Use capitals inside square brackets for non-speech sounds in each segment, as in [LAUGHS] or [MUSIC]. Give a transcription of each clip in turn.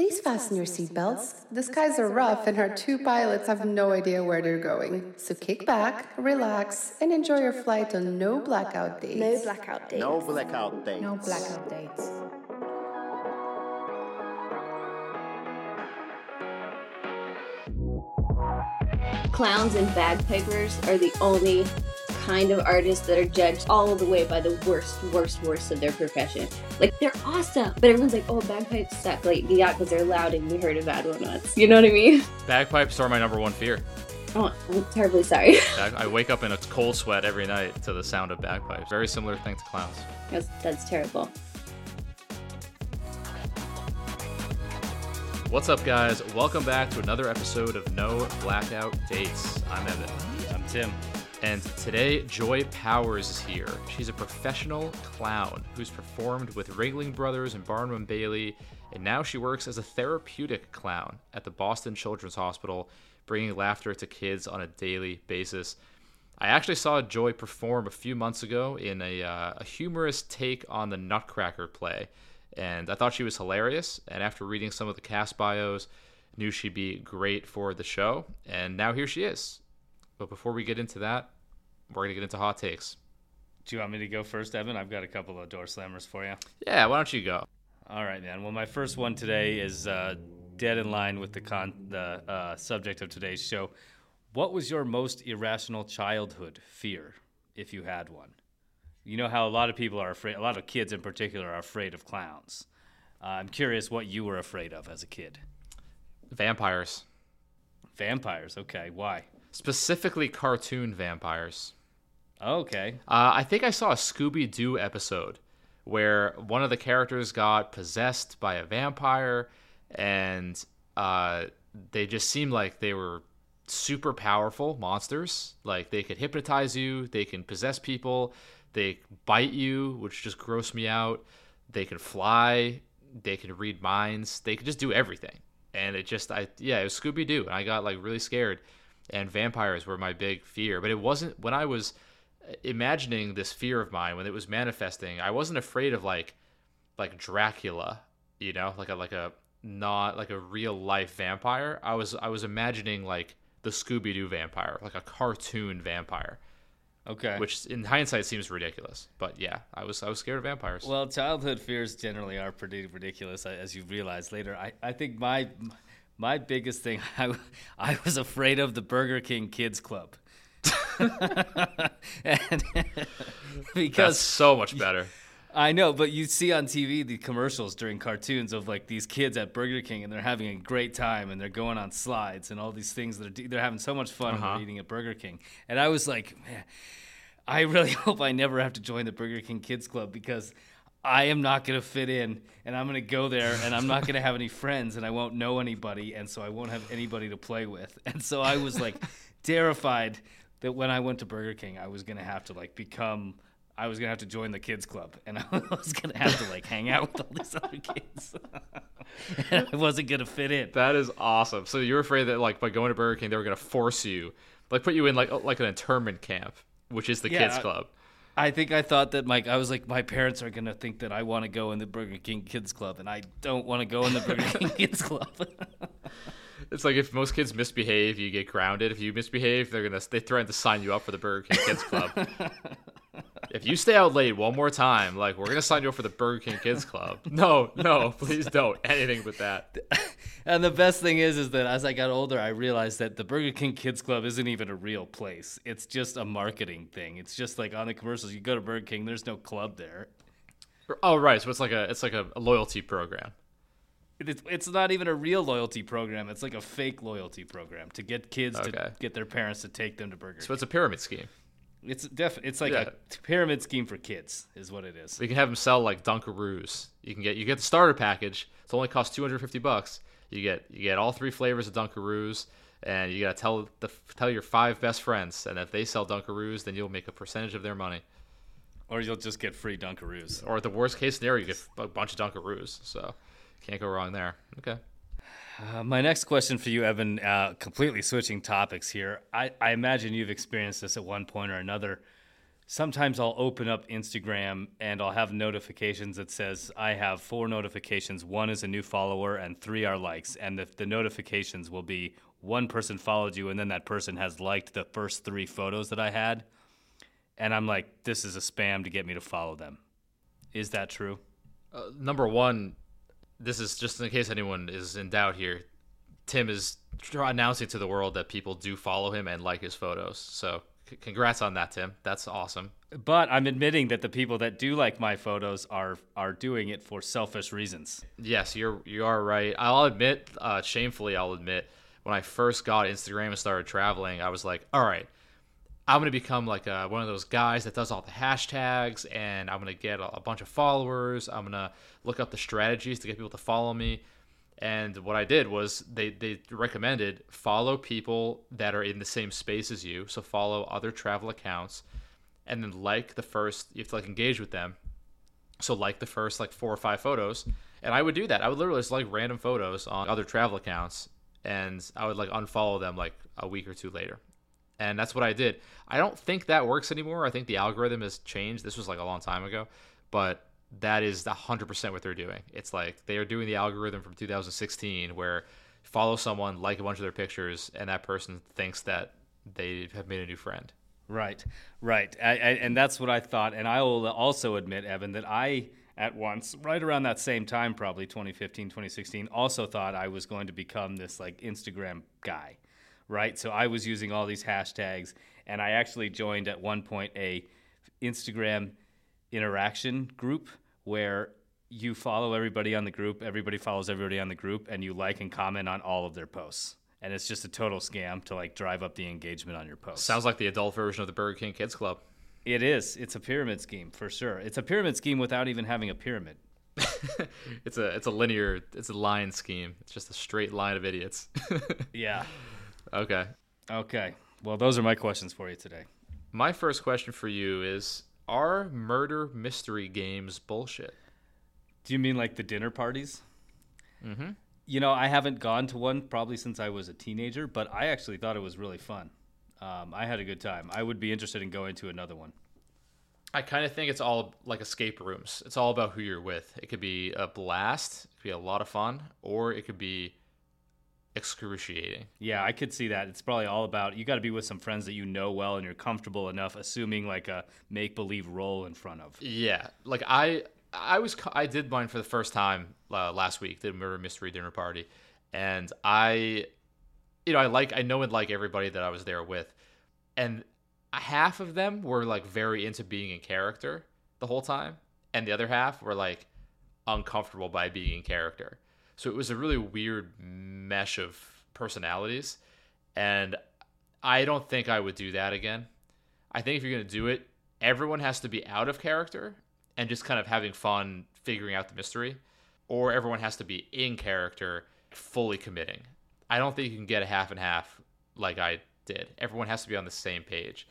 Please fasten your seatbelts. The skies are rough and our two pilots have no idea where they're going. So kick back, relax, and enjoy your flight on no blackout days. No blackout dates. No blackout dates. No blackout dates. Clowns and bagpipers are the only kind of artists that are judged all the way by the worst, worst, worst of their profession. Like they're awesome, but everyone's like, "Oh, bagpipes suck." Like, yeah, because they're loud and we heard a bad one once. You know what I mean? Bagpipes are my number one fear. Oh, I'm terribly sorry. [LAUGHS] I wake up in a cold sweat every night to the sound of bagpipes. Very similar thing to clowns. that's, that's terrible. What's up, guys? Welcome back to another episode of No Blackout Dates. I'm Evan. I'm Tim. And today, Joy Powers is here. She's a professional clown who's performed with Ringling Brothers and Barnum Bailey, and now she works as a therapeutic clown at the Boston Children's Hospital, bringing laughter to kids on a daily basis. I actually saw Joy perform a few months ago in a, uh, a humorous take on the Nutcracker play, and I thought she was hilarious. And after reading some of the cast bios, knew she'd be great for the show. And now here she is. But before we get into that, we're gonna get into hot takes. Do you want me to go first, Evan? I've got a couple of door slammers for you. Yeah, why don't you go? All right, man. Well, my first one today is uh, dead in line with the con- the uh, subject of today's show. What was your most irrational childhood fear, if you had one? You know how a lot of people are afraid. A lot of kids, in particular, are afraid of clowns. Uh, I'm curious what you were afraid of as a kid. Vampires, Vampires. Okay, why? specifically cartoon vampires. Okay. Uh, I think I saw a Scooby Doo episode where one of the characters got possessed by a vampire, and uh, they just seemed like they were super powerful monsters. Like they could hypnotize you, they can possess people, they bite you, which just grossed me out. They can fly, they can read minds, they could just do everything. And it just, I yeah, it was Scooby Doo, and I got like really scared. And vampires were my big fear, but it wasn't when I was imagining this fear of mine when it was manifesting. I wasn't afraid of like like Dracula, you know, like a like a not like a real life vampire. I was I was imagining like the Scooby Doo vampire, like a cartoon vampire, Okay. which in hindsight seems ridiculous. But yeah, I was I was scared of vampires. Well, childhood fears generally are pretty ridiculous, uh, as you realize later. I, I think my my biggest thing, [LAUGHS] I, I was afraid of the Burger King Kids Club. And [LAUGHS] That's because so much better. I know, but you see on TV the commercials during cartoons of like these kids at Burger King and they're having a great time and they're going on slides and all these things that are they're having so much fun Uh-huh. eating at Burger King. And I was like, man, I really [LAUGHS] hope I never have to join the Burger King Kids Club because I am not going to fit in and I'm going to go there and I'm not going to have any friends and I won't know anybody and so I won't have anybody to play with. And so I was like [LAUGHS] terrified that when I went to Burger King I was going to have to like become I was gonna have to join the kids club, and [LAUGHS] I was gonna have to like hang out with all these other kids, [LAUGHS] and I wasn't gonna fit in. That is awesome. So you're afraid that like by going to Burger King they were gonna force you, like put you in like like an internment camp, which is the Yeah, kids club. I think I thought that like I was like my parents are gonna think that I want to go in the Burger King Kids Club, and I don't want to go in the Burger [LAUGHS] King Kids Club. It's like if most kids misbehave, you get grounded. If you misbehave, they're gonna they threaten to sign you up for the Burger King Kids Club. [LAUGHS] if you stay out late one more time, like we're gonna sign you up for the Burger King Kids Club. No, no, please don't. Anything but that. [LAUGHS] and the best thing is, is that as I got older, I realized that the Burger King Kids Club isn't even a real place. It's just a marketing thing. It's just like on the commercials, you go to Burger King, there's no club there. Oh right, so it's like a it's like a, a loyalty program. It's, it's not even a real loyalty program. It's like a fake loyalty program to get kids Okay. to get their parents to take them to Burger So King. it's a pyramid scheme. It's def- It's like Yeah. a pyramid scheme for kids, is what it is. So you can have them sell like Dunkaroos. You can get you get the starter package. It only costs two hundred fifty bucks. You get you get all three flavors of Dunkaroos, and you gotta tell the tell your five best friends. And if they sell Dunkaroos, then you'll make a percentage of their money. Or you'll just get free Dunkaroos. Or the worst case scenario, you get a bunch of Dunkaroos. So can't go wrong there. Okay. Uh, my next question for you, Evan, uh, completely switching topics here. I, I imagine you've experienced this at one point or another. sometimes I'll open up Instagram and I'll have notifications that says I have four notifications. One is a new follower and three are likes. And the, the notifications will be one person followed you and then that person has liked the first three photos that I had. And I'm like, this is a spam to get me to follow them. Is that true? Uh, number one, this is just in case anyone is in doubt here. Tim is announcing to the world that people do follow him and like his photos. So congrats on that, Tim. That's awesome. But I'm admitting that the people that do like my photos are are doing it for selfish reasons. Yes, you're you are right. I'll admit, uh, shamefully, I'll admit, when I first got Instagram and started traveling, I was like, all right, I'm gonna become like a, one of those guys that does all the hashtags, and I'm gonna get a, a bunch of followers. I'm gonna look up the strategies to get people to follow me. And what I did was they, they recommended follow people that are in the same space as you. So follow other travel accounts and then like the first, you have to like engage with them. So like the first like four or five photos. And I would do that. I would literally just like random photos on other travel accounts and I would like unfollow them like a week or two later. And that's what I did. I don't think that works anymore. I think the algorithm has changed. This was like a long time ago. But that is 100% what they're doing. It's like they are doing the algorithm from 2016 where follow someone, like a bunch of their pictures, and that person thinks that they have made a new friend. Right, right. I, I, and that's what I thought. And I will also admit, Evan, that I, at once, right around that same time, probably 2015, 2016, also thought I was going to become this like Instagram guy, right? So I was using all these hashtags, and I actually joined at one point a Instagram interaction group where you follow everybody on the group, everybody follows everybody on the group, and you like and comment on all of their posts. And it's just a total scam to like drive up the engagement on your post. Sounds like the adult version of the Burger King Kids Club. It is. It's a pyramid scheme for sure. It's a pyramid scheme without even having a pyramid. [LAUGHS] it's a it's a linear it's a line scheme. It's just a straight line of idiots. [LAUGHS] yeah. Okay. Okay. Well, those are my questions for you today. My first question for you is are murder mystery games bullshit? Do you mean like the dinner parties? Mm-hmm. You know, I haven't gone to one probably since I was a teenager, but I actually thought it was really fun. Um, I had a good time. I would be interested in going to another one. I kind of think it's all like escape rooms. It's all about who you're with. It could be a blast, it could be a lot of fun, or it could be excruciating. Yeah, I could see that. It's probably all about you got to be with some friends that you know well and you're comfortable enough assuming like a make believe role in front of. Yeah, like I I was I did mine for the first time uh, last week, the murder mystery dinner party, and I you know, I like I know and like everybody that I was there with. And half of them were like very into being in character the whole time, and the other half were like uncomfortable by being in character. So it was a really weird mesh of personalities. And I don't think I would do that again. I think if you're going to do it, everyone has to be out of character and just kind of having fun figuring out the mystery, or everyone has to be in character, fully committing. I don't think you can get a half and half like I did. Everyone has to be on the same page.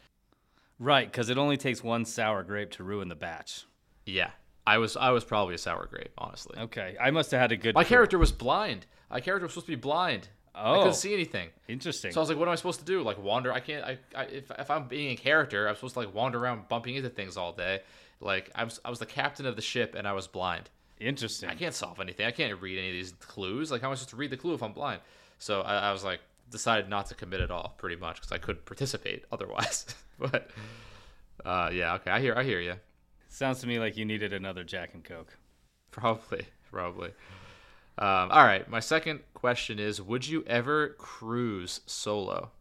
Right, because it only takes one sour grape to ruin the batch. Yeah, I was I was probably a sour grape, honestly. Okay, I must have had a good. My character was blind. My character was supposed to be blind. Oh, I couldn't oh, see anything. Interesting. So I was like, what am I supposed to do? Like wander? I can't. I, I if if I'm being a character, I'm supposed to like wander around bumping into things all day. Like I was I was the captain of the ship and I was blind. Interesting. I can't solve anything. I can't read any of these clues. Like how am I supposed to read the clue if I'm blind? So I, I was like decided not to commit at all, pretty much, because I couldn't participate [LAUGHS] otherwise. [LAUGHS] but uh, yeah, okay, I hear I hear you. Sounds to me like you needed another Jack and Coke. [LAUGHS] Probably, probably. Um, all right, my second question is: Would you ever cruise solo?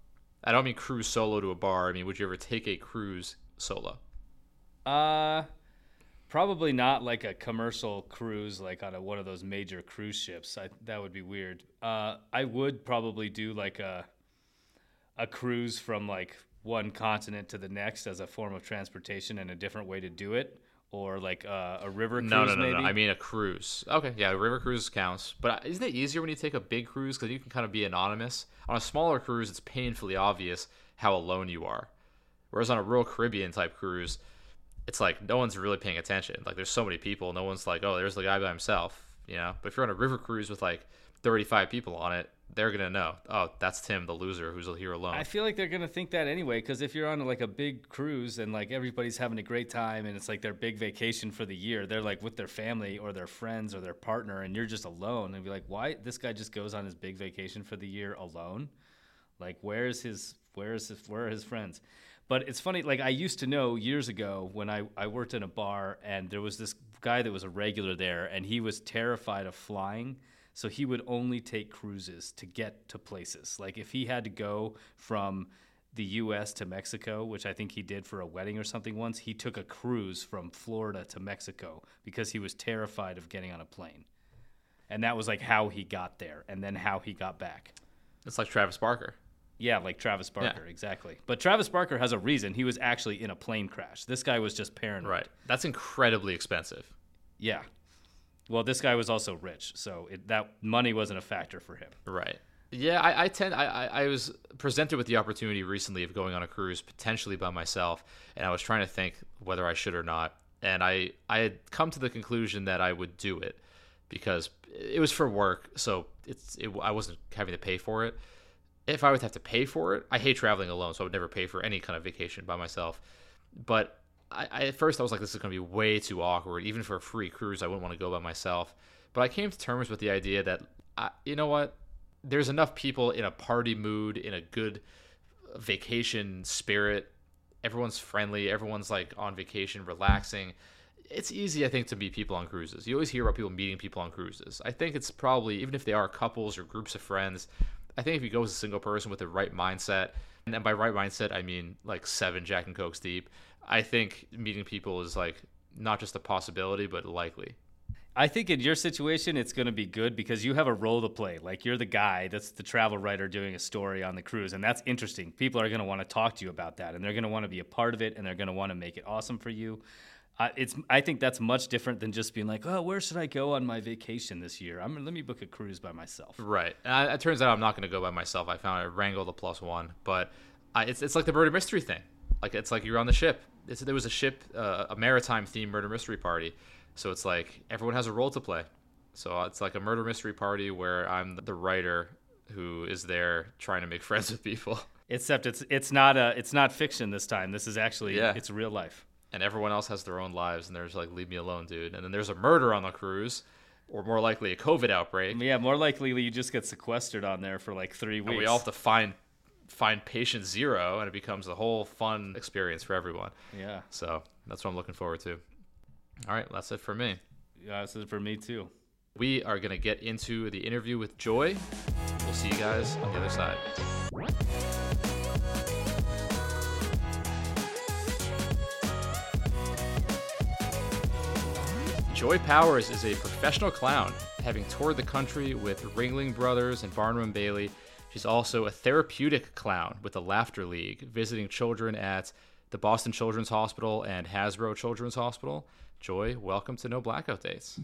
I don't mean cruise solo to a bar. I mean, would you ever take a cruise solo? Uh, probably not like a commercial cruise, like on a, one of those major cruise ships. I, that would be weird. Uh, I would probably do like a a cruise from like one continent to the next as a form of transportation and a different way to do it? Or like uh, a river cruise no no no. maybe? no i mean a cruise. Okay yeah river cruise counts. But isn't it easier when you take a big cruise? Because you can kind of be anonymous. On a smaller cruise it's painfully obvious how alone you are. Whereas on a real caribbean type cruise it's like no one's really paying attention. Like there's so many people. No one's like oh there's the guy by himself you know? But if you're on a river cruise with like 35 people on it they're gonna know. Oh, that's Tim, the loser, who's here alone. I feel like they're gonna think that anyway, because if you're on like a big cruise and like everybody's having a great time and it's like their big vacation for the year, they're like with their family or their friends or their partner, and you're just alone, and be like, why this guy just goes on his big vacation for the year alone? Like, where's his where's his where are his friends? But it's funny, like I used to know years ago when I, I worked in a bar and there was this guy that was a regular there and he was terrified of flying so he would only take cruises to get to places. Like if he had to go from the US to Mexico, which I think he did for a wedding or something once, he took a cruise from Florida to Mexico because he was terrified of getting on a plane. And that was like how he got there and then how he got back. It's like Travis Barker. Yeah, like Travis Barker, yeah. exactly. But Travis Barker has a reason. He was actually in a plane crash. This guy was just paranoid. Right. That's incredibly expensive. Yeah. Well, this guy was also rich, so it, that money wasn't a factor for him. Right. Yeah, I, I tend. I, I was presented with the opportunity recently of going on a cruise potentially by myself, and I was trying to think whether I should or not. And I I had come to the conclusion that I would do it because it was for work, so it's it, I wasn't having to pay for it. If I would have to pay for it, I hate traveling alone, so I would never pay for any kind of vacation by myself. But I, I, at first I was like, this is going to be way too awkward. Even for a free cruise, I wouldn't want to go by myself. But I came to terms with the idea that, I, you know what, there's enough people in a party mood, in a good vacation spirit. Everyone's friendly. Everyone's like on vacation, relaxing. It's easy, I think, to meet people on cruises. You always hear about people meeting people on cruises. I think it's probably, even if they are couples or groups of friends, I think if you go as a single person with the right mindset, and by right mindset, I mean like seven Jack and Cokes deep, I think meeting people is like not just a possibility, but likely. I think in your situation, it's going to be good because you have a role to play. Like you're the guy that's the travel writer doing a story on the cruise, and that's interesting. People are going to want to talk to you about that, and they're going to want to be a part of it, and they're going to want to make it awesome for you. Uh, it's I think that's much different than just being like, oh, where should I go on my vacation this year? I'm let me book a cruise by myself. Right. And it turns out I'm not going to go by myself. I found a wrangle the plus one, but uh, it's it's like the murder mystery thing. Like it's like you're on the ship it's, there was a ship, uh, a maritime themed murder mystery party. So it's like everyone has a role to play. So it's like a murder mystery party where I'm the writer who is there trying to make [LAUGHS] friends with people. Except it's it's not a it's not fiction this time. This is actually yeah. it's real life. And everyone else has their own lives, and there's like leave me alone, dude. And then there's a murder on the cruise, or more likely a COVID outbreak. Yeah, more likely you just get sequestered on there for like three weeks. And we all have to find find patient zero and it becomes a whole fun experience for everyone. Yeah. So that's what I'm looking forward to. All right, that's it for me. Yeah, that's it for me too. We are going to get into the interview with Joy. We'll see you guys on the other side. Joy Powers is a professional clown, having toured the country with Ringling Brothers and Barnum and Bailey She's also a therapeutic clown with the Laughter League, visiting children at the Boston Children's Hospital and Hasbro Children's Hospital. Joy, welcome to No Blackout Dates.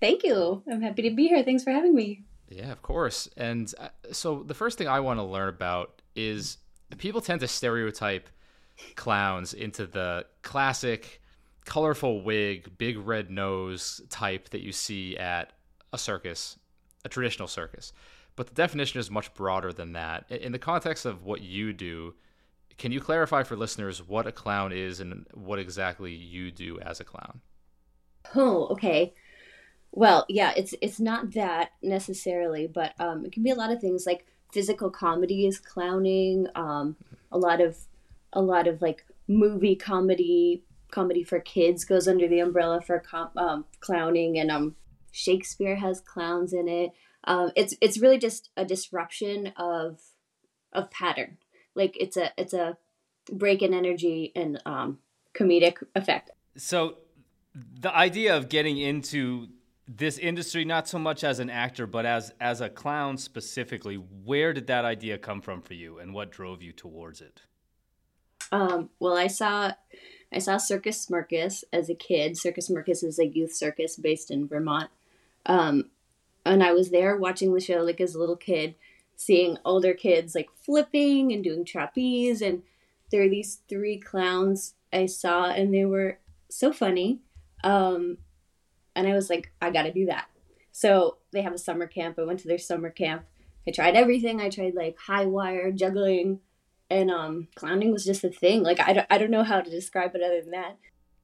Thank you. I'm happy to be here. Thanks for having me. Yeah, of course. And uh, so the first thing I want to learn about is people tend to stereotype clowns into the classic colorful wig, big red nose type that you see at a circus, a traditional circus. But the definition is much broader than that. In the context of what you do, can you clarify for listeners what a clown is and what exactly you do as a clown? Oh, okay. Well, yeah, it's it's not that necessarily, but um, it can be a lot of things like physical comedy is clowning. Um, a lot of a lot of like movie comedy, comedy for kids goes under the umbrella for com- um, clowning, and um, Shakespeare has clowns in it um, it's it's really just a disruption of of pattern. Like it's a it's a break in energy and um, comedic effect. So the idea of getting into this industry not so much as an actor but as as a clown specifically where did that idea come from for you and what drove you towards it um, well i saw i saw circus smirkus as a kid circus smirkus is a youth circus based in vermont um, and I was there watching the show like as a little kid, seeing older kids like flipping and doing trapeze, and there are these three clowns I saw, and they were so funny. Um, and I was like, I got to do that. So they have a summer camp. I went to their summer camp, I tried everything. I tried like high wire, juggling, and um, clowning was just a thing. Like I don't, I don't know how to describe it other than that.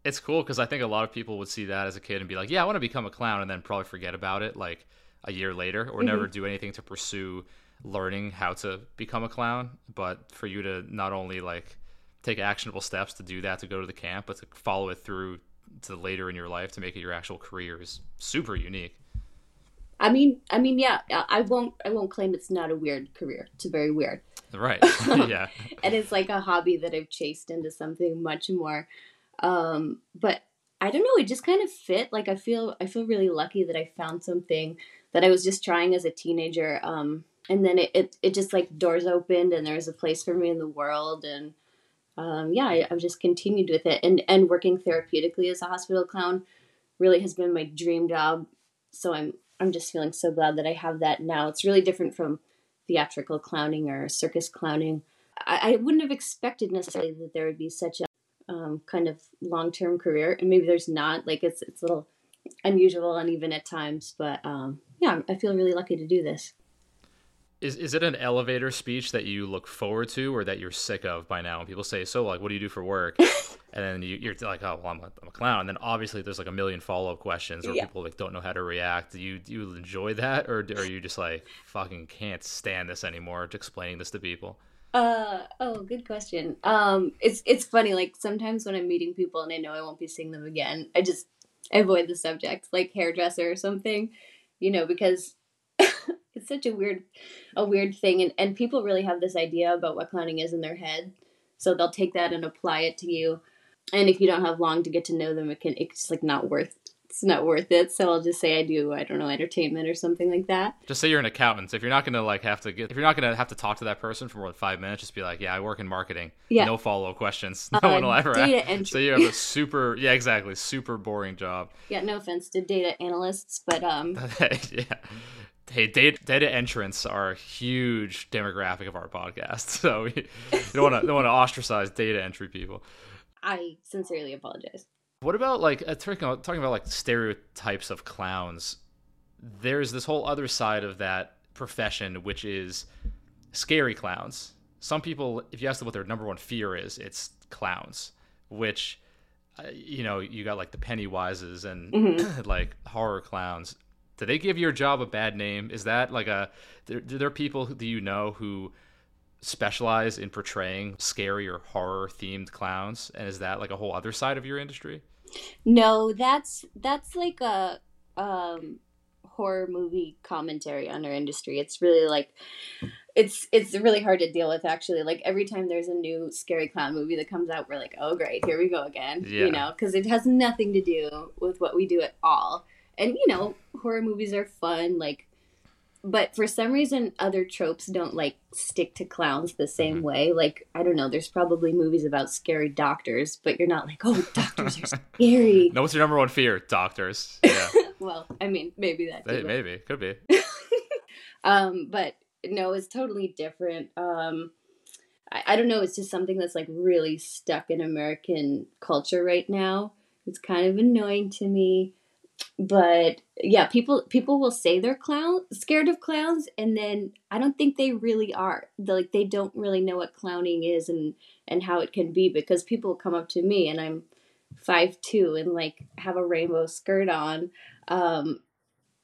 It's cool because I think a lot of people would see that as a kid and be like, "Yeah, I want to become a clown," and then probably forget about it like a year later, or never do anything to pursue learning how to become a clown. But for you to not only like take actionable steps to do that to go to the camp, but to follow it through to later in your life to make it your actual career is super unique. I mean, I mean, yeah, I won't, I won't claim it's not a weird career. It's very weird. Right. [LAUGHS] [LAUGHS] yeah. and it's like a hobby that I've chased into something much more. Um, but I don't know, it just kind of fit. Like I feel I feel really lucky that I found something that I was just trying as a teenager. Um, and then it, it, it just like doors opened and there was a place for me in the world and um, yeah, I, I've just continued with it and and working therapeutically as a hospital clown really has been my dream job. So I'm I'm just feeling so glad that I have that now. It's really different from theatrical clowning or circus clowning. I, I wouldn't have expected necessarily that there would be such a um, kind of long term career, and maybe there's not. Like it's it's a little unusual, uneven at times, but um, yeah, I feel really lucky to do this. Is is it an elevator speech that you look forward to, or that you're sick of by now? When people say, "So, like, what do you do for work?" [LAUGHS] and then you, are like, "Oh, well, I'm a, I'm a clown." And then obviously there's like a million follow up questions, or yeah. people like don't know how to react. Do you do you enjoy that, or are you just like fucking can't stand this anymore? Explaining this to people. Uh oh, good question. Um, it's it's funny. Like sometimes when I'm meeting people and I know I won't be seeing them again, I just avoid the subject, like hairdresser or something, you know, because [LAUGHS] it's such a weird a weird thing and, and people really have this idea about what clowning is in their head so they'll take that and apply it to you and if you don't have long to get to know them it can it's like not worth it's not worth it so i'll just say i do i don't know entertainment or something like that just say you're an accountant So if you're not gonna like have to get if you're not gonna have to talk to that person for more than five minutes just be like yeah i work in marketing yeah no follow-up questions [LAUGHS] no uh, one will ever data ask. [LAUGHS] entry. so you have a super yeah exactly super boring job yeah no offense to data analysts but um [LAUGHS] yeah hey, data, data entrants are a huge demographic of our podcast, so we don't want to don't want to ostracize data entry people. I sincerely apologize. What about like uh, talking about, like stereotypes of clowns? There's this whole other side of that profession, which is scary clowns. Some people, if you ask them what their number one fear is, it's clowns, which uh, you know you got like the Pennywises and mm-hmm. [CLEARS THROAT] like horror clowns do they give your job a bad name? Is that like a do there people do you know who specialize in portraying scary or horror themed clowns and is that like a whole other side of your industry? No, that's that's like a um horror movie commentary on our industry. It's really like it's it's really hard to deal with actually. Like every time there's a new scary clown movie that comes out, we're like, "Oh great, here we go again." Yeah. You know, cuz it has nothing to do with what we do at all and you know horror movies are fun like but for some reason other tropes don't like stick to clowns the same mm-hmm. way. Like i don't know there's probably movies about scary doctors but you're not like oh doctors are scary. [LAUGHS] No what's your number one fear doctors. Yeah. [LAUGHS] Well i mean maybe that maybe. Could be. [LAUGHS] Um but no it's totally different. Um I, I don't know it's just something that's like really stuck in american culture right now. It's kind of annoying to me but yeah, people people will say they're clown scared of clowns, and then I don't think they really are. They're, like they don't really know what clowning is and and how it can be because people come up to me and I'm five two and like have a rainbow skirt on, um,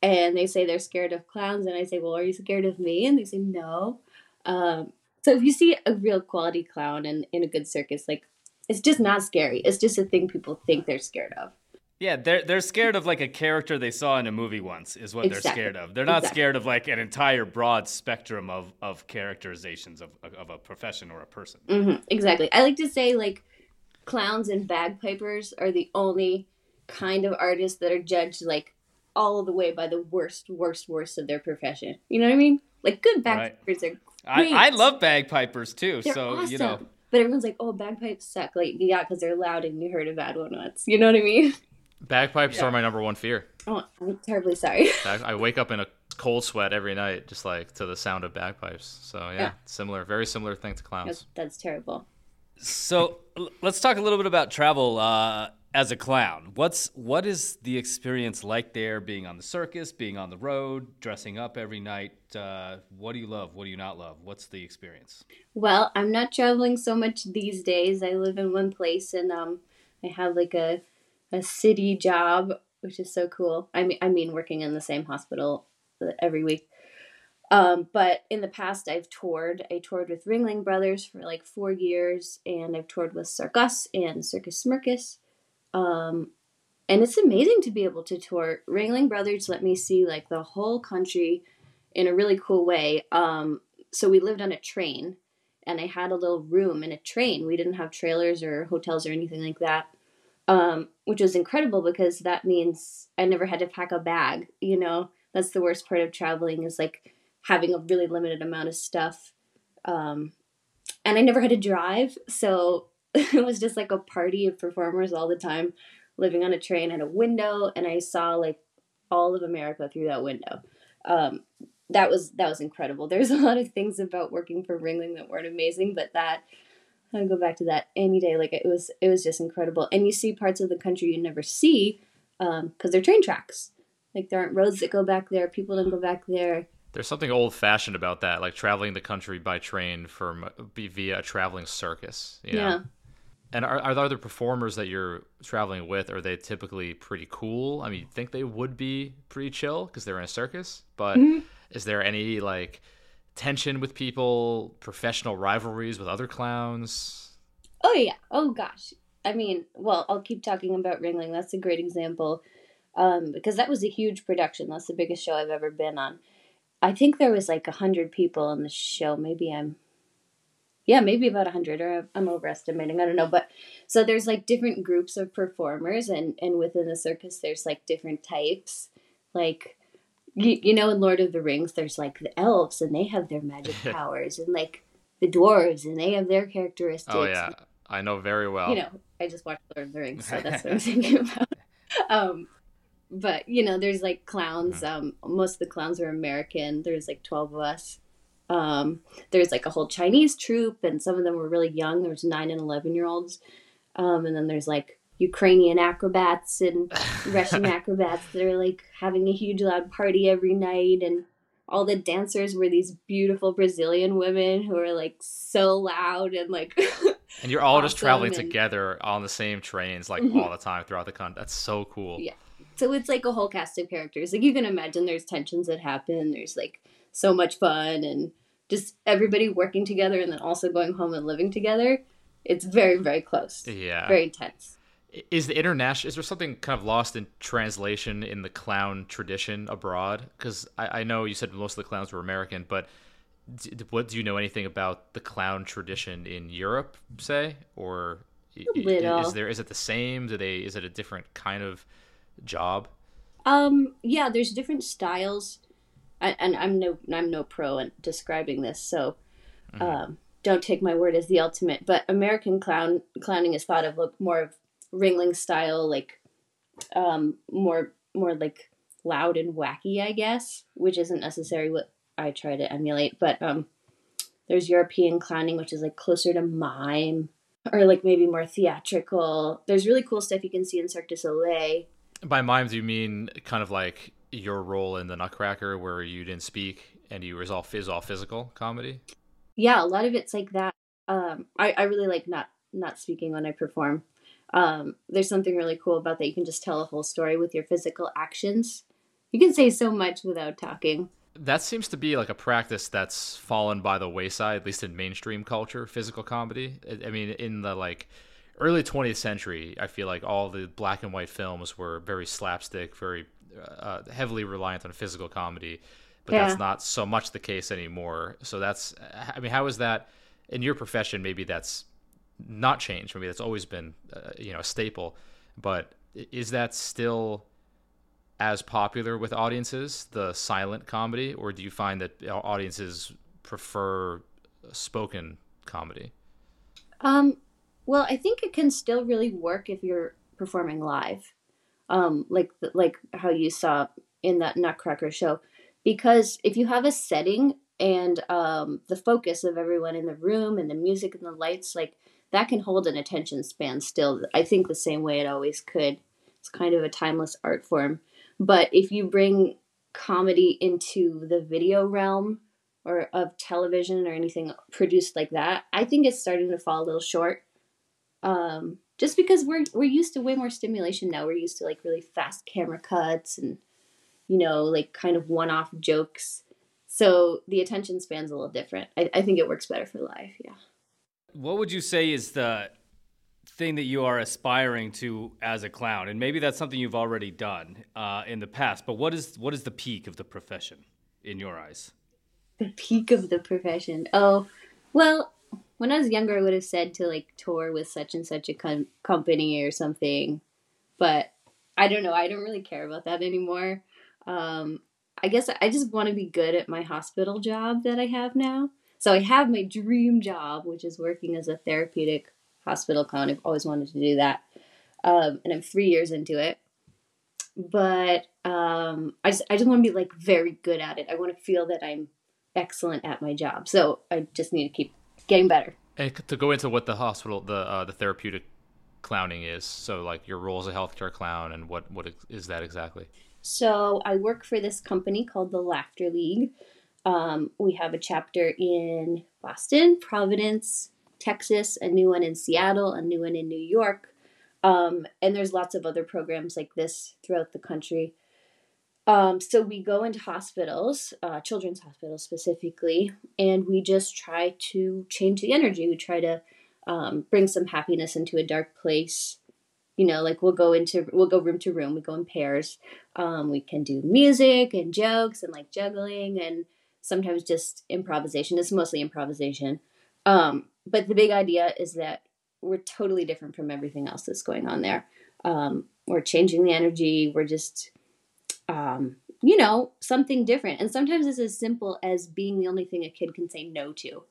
and they say they're scared of clowns, and I say, well, are you scared of me? And they say no. Um, so if you see a real quality clown in in a good circus, like it's just not scary. It's just a thing people think they're scared of. Yeah, they're they're scared of like a character they saw in a movie once is what exactly. they're scared of. They're not exactly. scared of like an entire broad spectrum of of characterizations of of a profession or a person. Mm-hmm. Exactly. I like to say like clowns and bagpipers are the only kind of artists that are judged like all the way by the worst, worst, worst of their profession. You know what I mean? Like good bagpipers right. are great. I, I love bagpipers too. They're so awesome. you know. But everyone's like, "Oh, bagpipes suck." Like, yeah, because they're loud and you heard a bad one once. You know what I mean? [LAUGHS] Bagpipes yeah. are my number one fear. Oh, I'm terribly sorry. [LAUGHS] I wake up in a cold sweat every night, just like to the sound of bagpipes. So yeah, yeah. similar, very similar thing to clowns. That's, that's terrible. So let's talk a little bit about travel. Uh, as a clown. What's what is the experience like there? Being on the circus, being on the road, dressing up every night. Uh, what do you love? What do you not love? What's the experience? Well, I'm not traveling so much these days. I live in one place, and um, I have like a a city job, which is so cool. I mean, I mean, working in the same hospital every week. Um, but in the past, I've toured. I toured with Ringling Brothers for like four years, and I've toured with Circus and Circus Smirkus. Um, and it's amazing to be able to tour. Ringling Brothers let me see like the whole country in a really cool way. Um, so we lived on a train, and I had a little room in a train. We didn't have trailers or hotels or anything like that, um, which was incredible because that means I never had to pack a bag. You know, that's the worst part of traveling is like having a really limited amount of stuff. Um, and I never had to drive, so [LAUGHS] it was just like a party of performers all the time, living on a train at a window, and I saw like all of America through that window. Um, that was that was incredible. There's [LAUGHS] a lot of things about working for Ringling that weren't amazing, but that I'd go back to that any day. Like it was it was just incredible, and you see parts of the country you never see because um, they're train tracks. Like there aren't roads that go back there. People don't go back there. There's something old fashioned about that, like traveling the country by train from via a traveling circus. You know? Yeah. And are, are there other performers that you're traveling with? Are they typically pretty cool? I mean, you think they would be pretty chill because they're in a circus, but mm-hmm. is there any like tension with people, professional rivalries with other clowns? Oh yeah. Oh gosh. I mean, well, I'll keep talking about Ringling. That's a great example um, because that was a huge production. That's the biggest show I've ever been on. I think there was like a hundred people on the show. Maybe I'm, yeah, maybe about a hundred, or I'm overestimating. I don't know. But so there's like different groups of performers, and and within the circus, there's like different types. Like, you, you know, in Lord of the Rings, there's like the elves, and they have their magic [LAUGHS] powers, and like the dwarves, and they have their characteristics. Oh yeah, I know very well. You know, I just watched Lord of the Rings, so that's what I'm [LAUGHS] thinking about. Um, but you know, there's like clowns. Mm-hmm. Um, most of the clowns are American. There's like twelve of us. Um, there's like a whole Chinese troupe, and some of them were really young. There's nine and eleven year olds, um, and then there's like Ukrainian acrobats and [LAUGHS] Russian acrobats that are like having a huge loud party every night, and all the dancers were these beautiful Brazilian women who are like so loud and like. [LAUGHS] and you're all awesome just traveling and... together on the same trains like mm-hmm. all the time throughout the country. That's so cool. Yeah, so it's like a whole cast of characters. Like you can imagine there's tensions that happen. There's like so much fun and just everybody working together and then also going home and living together. It's very, very close. Yeah. Very intense. Is the international is there something kind of lost in translation in the clown tradition abroad? Because I, I know you said most of the clowns were American, but what do you know anything about the clown tradition in Europe, say, or is there is it the same? Do they is it a different kind of job? Um, yeah, there's different styles, I, and I'm no I'm no pro at describing this, so mm-hmm. um, don't take my word as the ultimate. But American clown clowning is thought of look more of Ringling style, like um, more more like loud and wacky, I guess, which isn't necessarily what I try to emulate. But um, there's European clowning, which is like closer to mime or like maybe more theatrical. There's really cool stuff you can see in Cirque du Soleil by mime, do you mean kind of like your role in the Nutcracker, where you didn't speak and you was all is all physical comedy? Yeah, a lot of it's like that. Um, I I really like not not speaking when I perform. Um, there's something really cool about that. You can just tell a whole story with your physical actions. You can say so much without talking. That seems to be like a practice that's fallen by the wayside, at least in mainstream culture, physical comedy. I mean, in the like early 20th century, I feel like all the black and white films were very slapstick, very uh, heavily reliant on physical comedy. But yeah. that's not so much the case anymore. So that's, I mean, how is that in your profession? Maybe that's not changed. Maybe that's always been, uh, you know, a staple. But is that still as popular with audiences, the silent comedy, or do you find that audiences prefer spoken comedy? Um, well, I think it can still really work if you're performing live, um, like like how you saw in that Nutcracker show, because if you have a setting and um, the focus of everyone in the room and the music and the lights, like that can hold an attention span still. I think the same way it always could. It's kind of a timeless art form. But if you bring comedy into the video realm or of television or anything produced like that, I think it's starting to fall a little short. Um, just because we're we're used to way more stimulation now. We're used to like really fast camera cuts and you know like kind of one-off jokes. So the attention span's a little different. I, I think it works better for live. Yeah. What would you say is the thing that you are aspiring to as a clown? And maybe that's something you've already done uh, in the past. But what is what is the peak of the profession in your eyes? The peak of the profession. Oh, well, when I was younger, I would have said to like tour with such and such a com- company or something, but I don't know. I don't really care about that anymore. Um, I guess I just want to be good at my hospital job that I have now. So I have my dream job, which is working as a therapeutic hospital clown. I've always wanted to do that, um, and I'm three years into it. But um, I just I just want to be like very good at it. I want to feel that I'm excellent at my job. So I just need to keep getting better. And to go into what the hospital, the uh, the therapeutic clowning is, so like your role as a healthcare clown, and what what is that exactly? So I work for this company called the Laughter League. Um, we have a chapter in Boston, Providence, Texas, a new one in Seattle, a new one in New York, um, and there's lots of other programs like this throughout the country. Um, so we go into hospitals, uh, children's hospitals specifically, and we just try to change the energy. We try to um, bring some happiness into a dark place. You know, like we'll go into we'll go room to room. We go in pairs. Um, we can do music and jokes and like juggling and sometimes just improvisation. It's mostly improvisation. Um, but the big idea is that we're totally different from everything else that's going on there. Um, we're changing the energy. We're just um, you know, something different. And sometimes it's as simple as being the only thing a kid can say no to.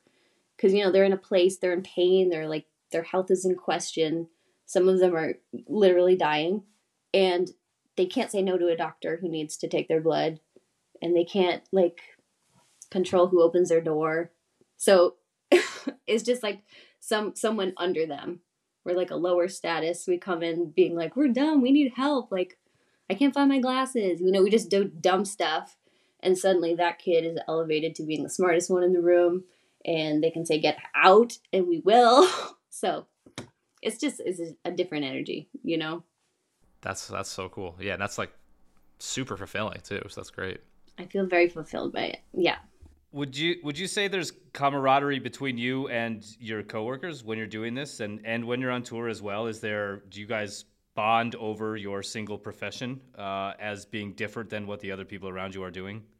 Because, you know, they're in a place, they're in pain, they're like, their health is in question. Some of them are literally dying. And they can't say no to a doctor who needs to take their blood. And they can't, like, control who opens their door. So [LAUGHS] it's just like some someone under them. We're like a lower status. We come in being like, we're dumb, we need help. Like, I can't find my glasses. You know, we just do dumb stuff. And suddenly that kid is elevated to being the smartest one in the room. And they can say, get out, and we will. [LAUGHS] so it's just it's a different energy, you know? That's that's so cool. Yeah, that's like super fulfilling too. So that's great. I feel very fulfilled by it. Yeah. Would you would you say there's camaraderie between you and your coworkers when you're doing this and and when you're on tour as well? Is there do you guys bond over your single profession uh, as being different than what the other people around you are doing? [LAUGHS]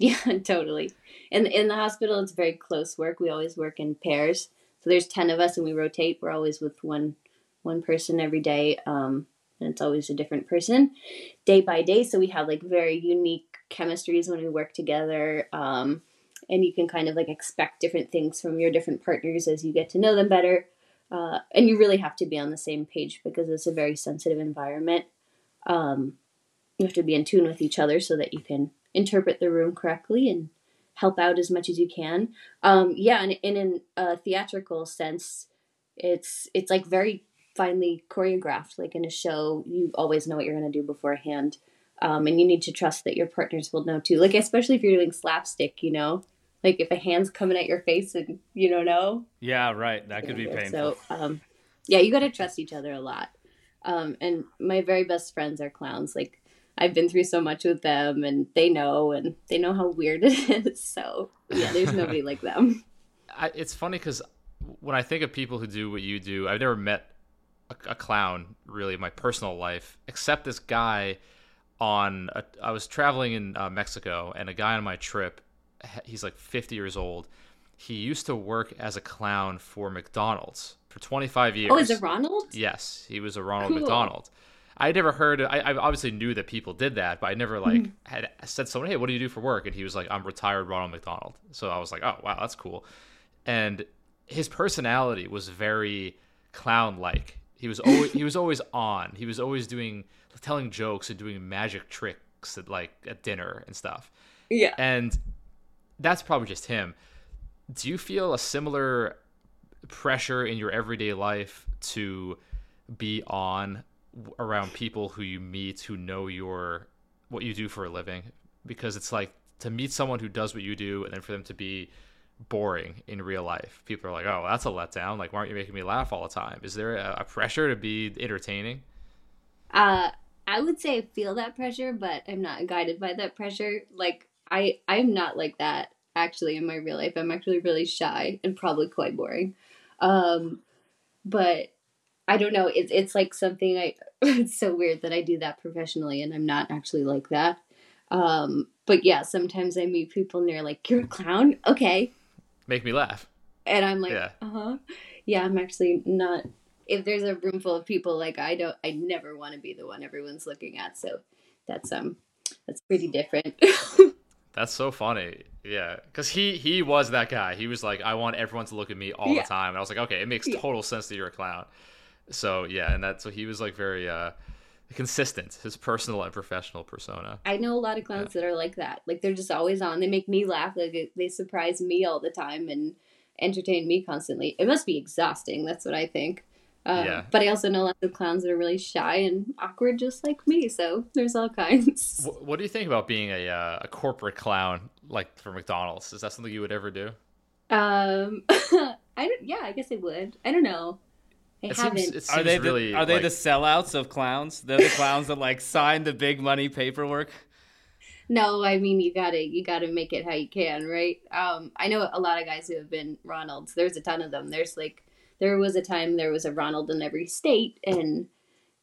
Yeah, totally. In in the hospital, it's very close work. We always work in pairs. So there's ten of us, and we rotate. We're always with one one person every day, um, and it's always a different person, day by day. So we have like very unique chemistries when we work together. Um, and you can kind of like expect different things from your different partners as you get to know them better. Uh, and you really have to be on the same page because it's a very sensitive environment. Um, you have to be in tune with each other so that you can interpret the room correctly and help out as much as you can. Um, yeah, and, and in a theatrical sense, it's it's like very finely choreographed. Like in a show, you always know what you're going to do beforehand, um, and you need to trust that your partners will know too. Like especially if you're doing slapstick, you know, like if a hand's coming at your face and you don't know. Yeah, right. That could be painful. So, um, yeah, you got to trust each other a lot. Um, and my very best friends are clowns. Like I've been through so much with them, and they know, and they know how weird [LAUGHS] it is. So yeah, there's [LAUGHS] nobody like them. I, it's funny because when I think of people who do what you do, I've never met a, a clown really in my personal life, except this guy on. A, I was traveling in uh, Mexico, and a guy on my trip he's like 50 years old. He used to work as a clown for McDonald's for 25 years. Oh, is it Ronald? Yes, he was a Ronald cool. McDonald. I never heard. I, I, obviously knew that people did that, but I never like mm-hmm. had said to someone, "Hey, what do you do for work?" And he was like, "I'm retired Ronald McDonald." So I was like, "Oh, wow, that's cool." And his personality was very clown-like. He was always he was always on. He was always doing telling jokes and doing magic tricks at like at dinner and stuff. Yeah. And that's probably just him. Do you feel a similar pressure in your everyday life to be on around people who you meet who know your what you do for a living because it's like to meet someone who does what you do and then for them to be boring in real life people are like oh that's a letdown like why aren't you making me laugh all the time is there a, a pressure to be entertaining uh i would say i feel that pressure but i'm not guided by that pressure like i i'm not like that actually in my real life i'm actually really shy and probably quite boring um but I don't know. It's it's like something I. [LAUGHS] It's so weird that I do that professionally, and I'm not actually like that. Um, but yeah, sometimes I meet people and they're like, "You're a clown, okay?" Make me laugh. And I'm like, Yeah. "Uh huh." Yeah, I'm actually not. If there's a room full of people, like I don't, I never want to be the one everyone's looking at. So that's um, that's pretty different. [LAUGHS] That's so funny. Yeah, because he he was that guy. He was like, I want everyone to look at me all Yeah. the time. And I was like, okay, it makes Yeah. total sense that you're a clown. So yeah, and that so he was like very uh consistent, his personal and professional persona. I know a lot of clowns that are like that. Like they're just always on. They make me laugh. Like they surprise me all the time and entertain me constantly. It must be exhausting. That's what I think. Um, Yeah. But I also know lots of clowns that are really shy and awkward, just like me. So there's all kinds. What, what do you think about being a uh, a corporate clown like for McDonald's? Is that something you would ever do? Um, [LAUGHS] I don't. Yeah, I guess I would. I don't know. I It haven't. seems, seems Are they the, really are they like- the sellouts of clowns? They're the clowns that like sign the big money paperwork. No, I mean you gotta you gotta make it how you can, right? Um, I know a lot of guys who have been Ronalds. There's a ton of them. There's like there was a time there was a Ronald in every state, and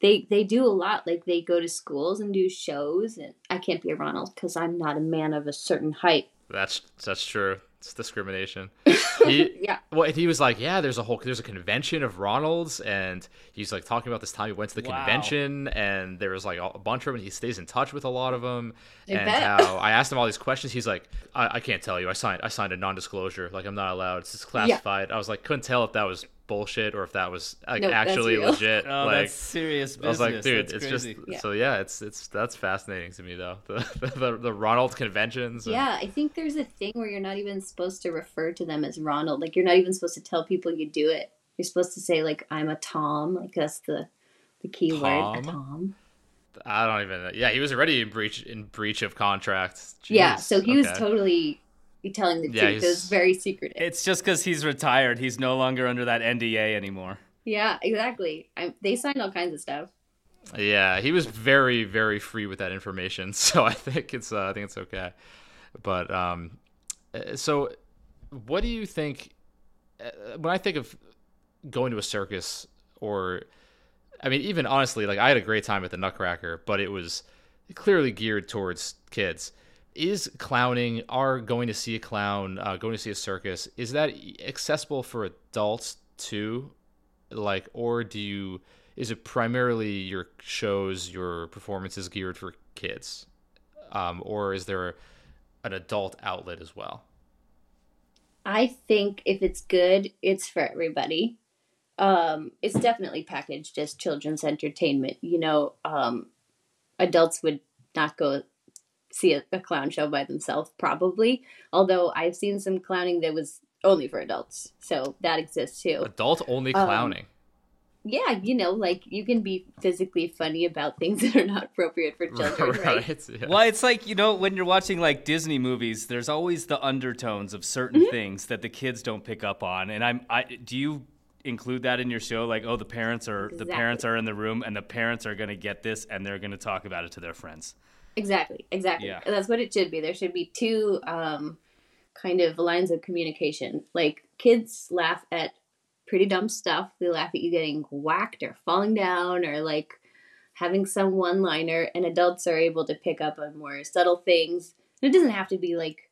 they they do a lot. Like they go to schools and do shows. And I can't be a Ronald because I'm not a man of a certain height. That's that's true. It's discrimination. [LAUGHS] He, Yeah, Well, and he was like, "Yeah, there's a whole there's a convention of Ronalds," and he's like talking about this time he went to the Wow. convention, and there was like a bunch of them. And he stays in touch with a lot of them, I and bet. how I asked him all these questions. He's like, I, "I can't tell you. I signed I signed a non-disclosure. Like I'm not allowed. It's just classified." I was like, couldn't tell if that was bullshit or if that was like Nope, actually real. legit. Oh, like that's serious business. I was like, dude, That's it's crazy. just Yeah. so yeah, it's it's that's fascinating to me though. [LAUGHS] The the, the Ronald conventions. and- yeah. I think there's a thing where you're not even supposed to refer to them as Ronald. Like you're not even supposed to tell people you do it. You're supposed to say like I'm a Tom. Like that's the the key word. A Tom? Tom. I don't even. Yeah, he was already in breach in breach of contract. Yeah, so he was okay. Totally telling the Yeah, truth. It was very secretive. It's just because he's retired. He's no longer under that NDA anymore. yeah, exactly. I, they signed all kinds of stuff. Yeah, he was very very free with that information, [LAUGHS] so I think it's uh, I think it's okay. But um, uh, so what do you think? Uh, when I think of going to a circus, or I mean, even honestly, like I had a great time at the Nutcracker, but it was clearly geared towards kids. Is clowning, are going to see a clown, uh, going to see a circus, is that accessible for adults too? Like, or do you? Is it primarily your shows, your performances geared for kids, um, or is there an adult outlet as well? I think if it's good, it's for everybody. Um, it's definitely packaged as children's entertainment. You know, um, adults would not go see a, a clown show by themselves, probably. Although I've seen some clowning that was only for adults, so that exists too. Adult only Um, clowning. yeah, you know, like you can be physically funny about things [LAUGHS] that are not appropriate for [LAUGHS] children, right? Yeah. Well, it's like, you know, when you're watching like Disney movies, there's always the undertones of certain Mm-hmm. things that the kids don't pick up on. And I'm I do you include that in your show like, oh, the parents are the parents are in the room and the parents are going to get this and they're going to talk about it to their friends. Exactly, exactly. Yeah. That's what it should be. There should be two um, kind of lines of communication. Like kids laugh at pretty dumb stuff. They laugh at you getting whacked or falling down or like having some one liner, and adults are able to pick up on more subtle things. And it doesn't have to be like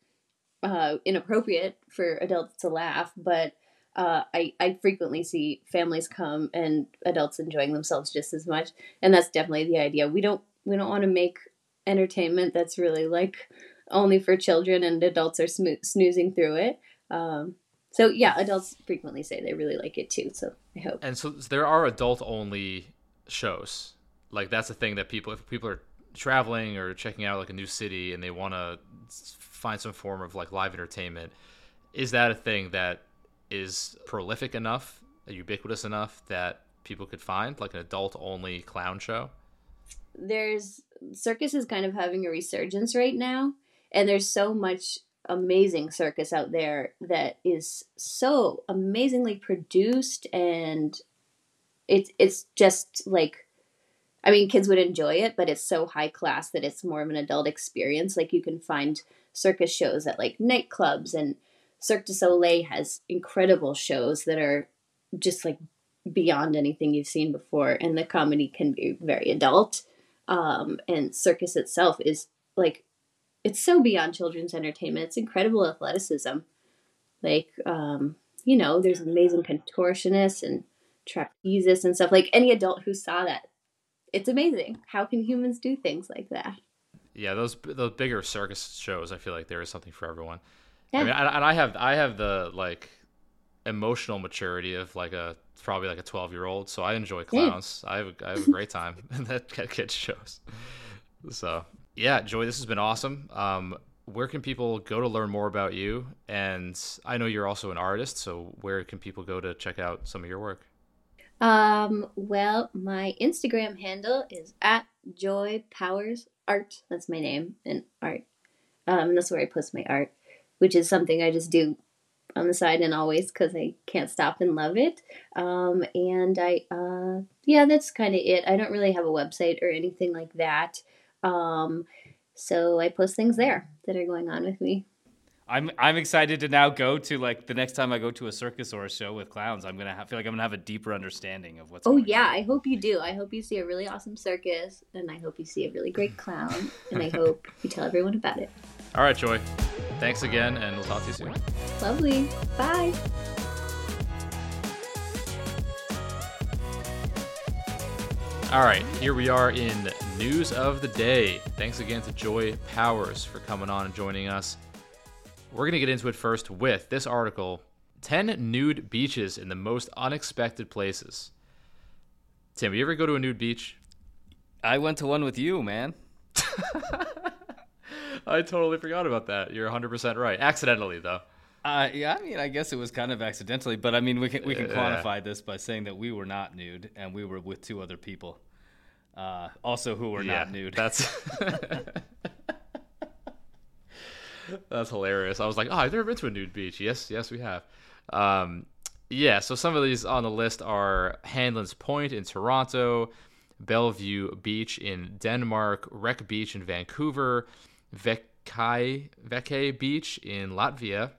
uh, inappropriate for adults to laugh, but uh, I, I frequently see families come and adults enjoying themselves just as much, and that's definitely the idea. We don't we don't want to make entertainment that's really like only for children and adults are snoozing through it. Um, so yeah, adults frequently say they really like it too. So I hope. and so there are adult only shows like that's a thing that people if people are traveling or checking out like a new city and they want to find some form of like live entertainment is that a thing that is prolific enough, ubiquitous enough that people could find like an adult only clown show? There's circus is kind of having a resurgence right now, and there's so much amazing circus out there that is so amazingly produced and it's it's just like I mean kids would enjoy it but it's so high class that it's more of an adult experience. Like you can find circus shows at like nightclubs and Cirque du Soleil has incredible shows that are just like beyond anything you've seen before and the comedy can be very adult um, and circus itself is like it's so beyond children's entertainment. It's incredible athleticism. Like, um, you know, there's amazing contortionists and trapezes and stuff. Like any adult who saw that, it's amazing. How can humans do things like that? Yeah, those those bigger circus shows, I feel like there is something for everyone. Yeah. I mean, and I have I have the like emotional maturity of like a probably like a 12 year old so i enjoy clowns yeah. I, have a, I have a great time [LAUGHS] in that kids shows so yeah, Joy, this has been awesome. Um, where can people go to learn more about you? And I know you're also an artist, so where can people go to check out some of your work? Um, well, my Instagram handle is at Joy Powers Art. That's my name and art. Um, that's where I post my art, which is something I just do on the side and always because I can't stop and love it. Um, and I, uh, yeah, that's kind of it. I don't really have a website or anything like that. Um, so I post things there that are going on with me. I'm I'm excited to now go to like the next time I go to a circus or a show with clowns. I'm gonna have, feel like I'm gonna have a deeper understanding of what's. Oh yeah, on. I hope you do. I hope you see a really awesome circus, and I hope you see a really great clown, and I hope [LAUGHS] you tell everyone about it. All right, Joy. Thanks again, and we'll talk to you soon. Lovely. Bye. All right, here we are in news of the day. Thanks again to Joy Powers for coming on and joining us. We're going to get into it first with this article 10 nude beaches in the most unexpected places. Tim, you ever go to a nude beach? I went to one with you, man. [LAUGHS] I totally forgot about that. You're 100% right. Accidentally, though. Uh, yeah, I mean, I guess it was kind of accidentally, but I mean, we can we can quantify this by saying that we were not nude and we were with two other people, uh, also who were yeah, not nude. That's [LAUGHS] [LAUGHS] that's hilarious. I was like, oh, I've never been to a nude beach. Yes, yes, we have. Um, yeah, so some of these on the list are Hanlan's Point in Toronto, Bellevue Beach in Denmark, Wreck Beach in Vancouver, Vekai Veke Beach in Latvia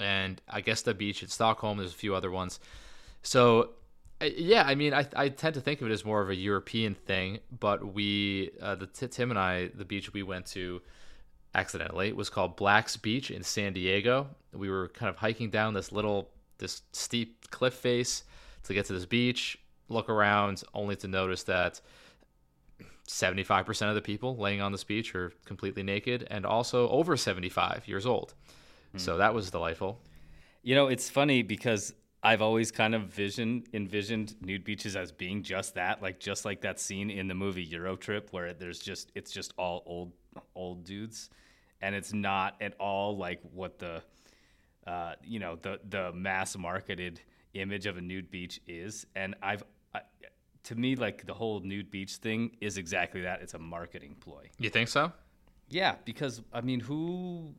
and I guess the beach in Stockholm. There's a few other ones. So yeah, I mean, I, I tend to think of it as more of a European thing, but we, uh, the Tim and I, the beach we went to accidentally was called Black's Beach in San Diego. We were kind of hiking down this little, this steep cliff face to get to this beach, look around, only to notice that 75% of the people laying on this beach are completely naked and also over 75 years old. Hmm. So that was delightful. You know, it's funny because I've always kind of vision envisioned nude beaches as being just that, like just like that scene in the movie Euro Trip where there's just it's just all old old dudes, and it's not at all like what the uh, you know the the mass marketed image of a nude beach is. And I've I, to me like the whole nude beach thing is exactly that. It's a marketing ploy. You think so? Yeah, because I mean, who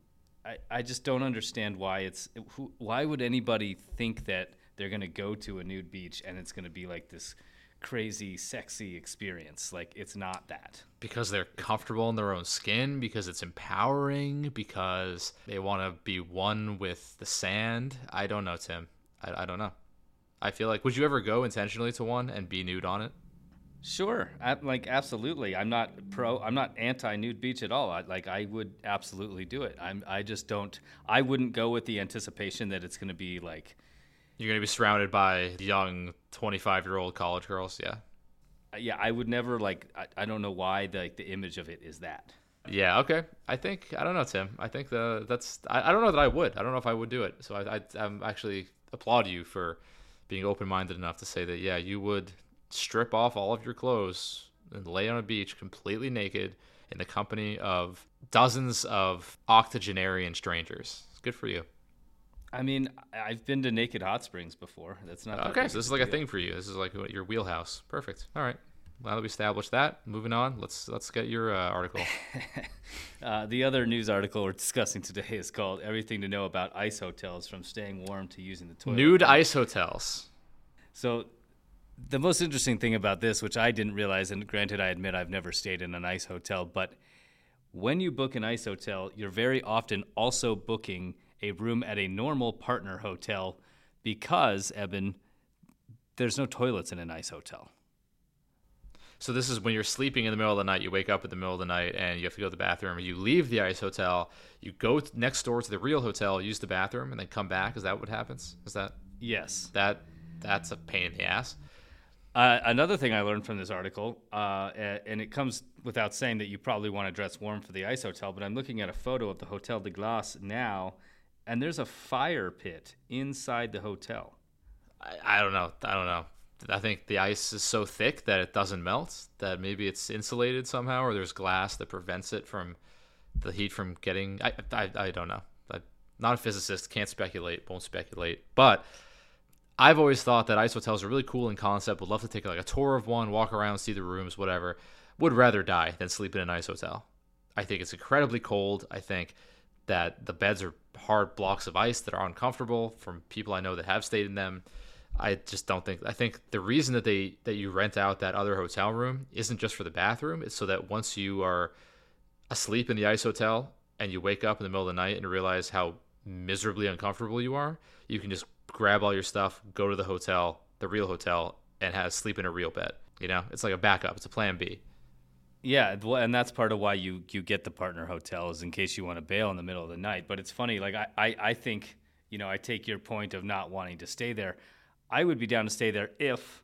I, I just don't understand why it's who, why would anybody think that they're going to go to a nude beach and it's going to be like this crazy sexy experience like it's not that because they're comfortable in their own skin because it's empowering because they want to be one with the sand i don't know tim I, I don't know i feel like would you ever go intentionally to one and be nude on it Sure, like absolutely. I'm not pro. I'm not anti nude beach at all. I, like I would absolutely do it. I'm. I just don't. I wouldn't go with the anticipation that it's going to be like. You're going to be surrounded by young 25 year old college girls. Yeah. Yeah, I would never like. I, I don't know why the like, the image of it is that. Yeah. Okay. I think I don't know, Tim. I think the that's. I, I don't know that I would. I don't know if I would do it. So I, I I'm actually applaud you for being open minded enough to say that yeah you would strip off all of your clothes and lay on a beach completely naked in the company of dozens of octogenarian strangers. It's good for you. I mean, I've been to Naked Hot Springs before. That's not Okay, so this is like a thing for you. This is like your wheelhouse. Perfect. All right. Now that we established that, moving on. Let's let's get your uh, article. [LAUGHS] Uh, the other news article we're discussing today is called "Everything to Know About Ice Hotels: From Staying Warm to Using the Toilet." Nude ice hotels. So, the most interesting thing about this, which I didn't realize, and granted, I admit I've never stayed in an ice hotel, but when you book an ice hotel, you're very often also booking a room at a normal partner hotel because, Evan, there's no toilets in an ice hotel. So this is when you're sleeping in the middle of the night. You wake up in the middle of the night and you have to go to the bathroom. You leave the ice hotel. You go next door to the real hotel, use the bathroom, and then come back. Is that what happens? Is that Yes. that that's a pain in the ass? Uh, another thing I learned from this article, uh, and it comes without saying that you probably want to dress warm for the ice hotel, but I'm looking at a photo of the Hotel de Glace now, and there's a fire pit inside the hotel. I, I don't know. I don't know. I think the ice is so thick that it doesn't melt. That maybe it's insulated somehow, or there's glass that prevents it from the heat from getting. I I, I don't know. I'm not a physicist. Can't speculate. Won't speculate. But I've always thought that ice hotels are really cool in concept. Would love to take like a tour of one, walk around, see the rooms, whatever. Would rather die than sleep in an ice hotel. I think it's incredibly cold. I think that the beds are hard blocks of ice that are uncomfortable from people I know that have stayed in them. I just don't think I think the reason that they that you rent out that other hotel room isn't just for the bathroom, it's so that once you are asleep in the ice hotel and you wake up in the middle of the night and realize how miserably uncomfortable you are, you can just grab all your stuff, go to the hotel, the real hotel, and have sleep in a real bed. You know, it's like a backup. It's a plan B. Yeah, well, and that's part of why you you get the partner hotels in case you want to bail in the middle of the night. But it's funny, like I, I, I think, you know, I take your point of not wanting to stay there. I would be down to stay there if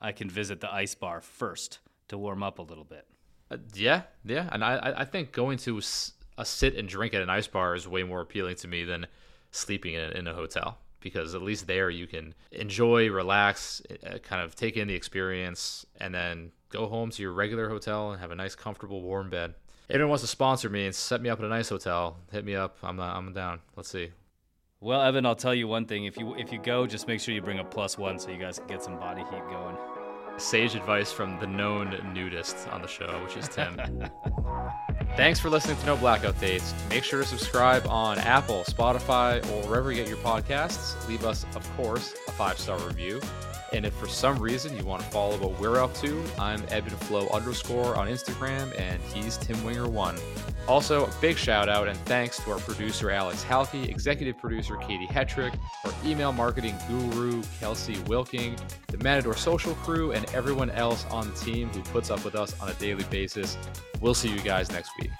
I can visit the ice bar first to warm up a little bit. Uh, yeah, yeah, and I I- think going to a sit and drink at an ice bar is way more appealing to me than sleeping in, in a hotel because at least there you can enjoy, relax, uh, kind of take in the experience, and then go home to your regular hotel and have a nice, comfortable, warm bed. If anyone wants to sponsor me and set me up at a nice hotel, hit me up. I'm uh, I'm down. Let's see. Well, Evan, I'll tell you one thing: if you if you go, just make sure you bring a plus one so you guys can get some body heat going. Sage advice from the known nudist on the show, which is Tim. [LAUGHS] Thanks for listening to No Blackout Dates. Make sure to subscribe on Apple, Spotify, or wherever you get your podcasts. Leave us, of course, a five star review. And if for some reason you want to follow what we're up to, I'm Flow underscore on Instagram, and he's Tim Winger one. Also, a big shout out and thanks to our producer Alex Halkey, executive producer Katie Hetrick, our email marketing guru Kelsey Wilking, the Matador social crew, and everyone else on the team who puts up with us on a daily basis. We'll see you guys next week.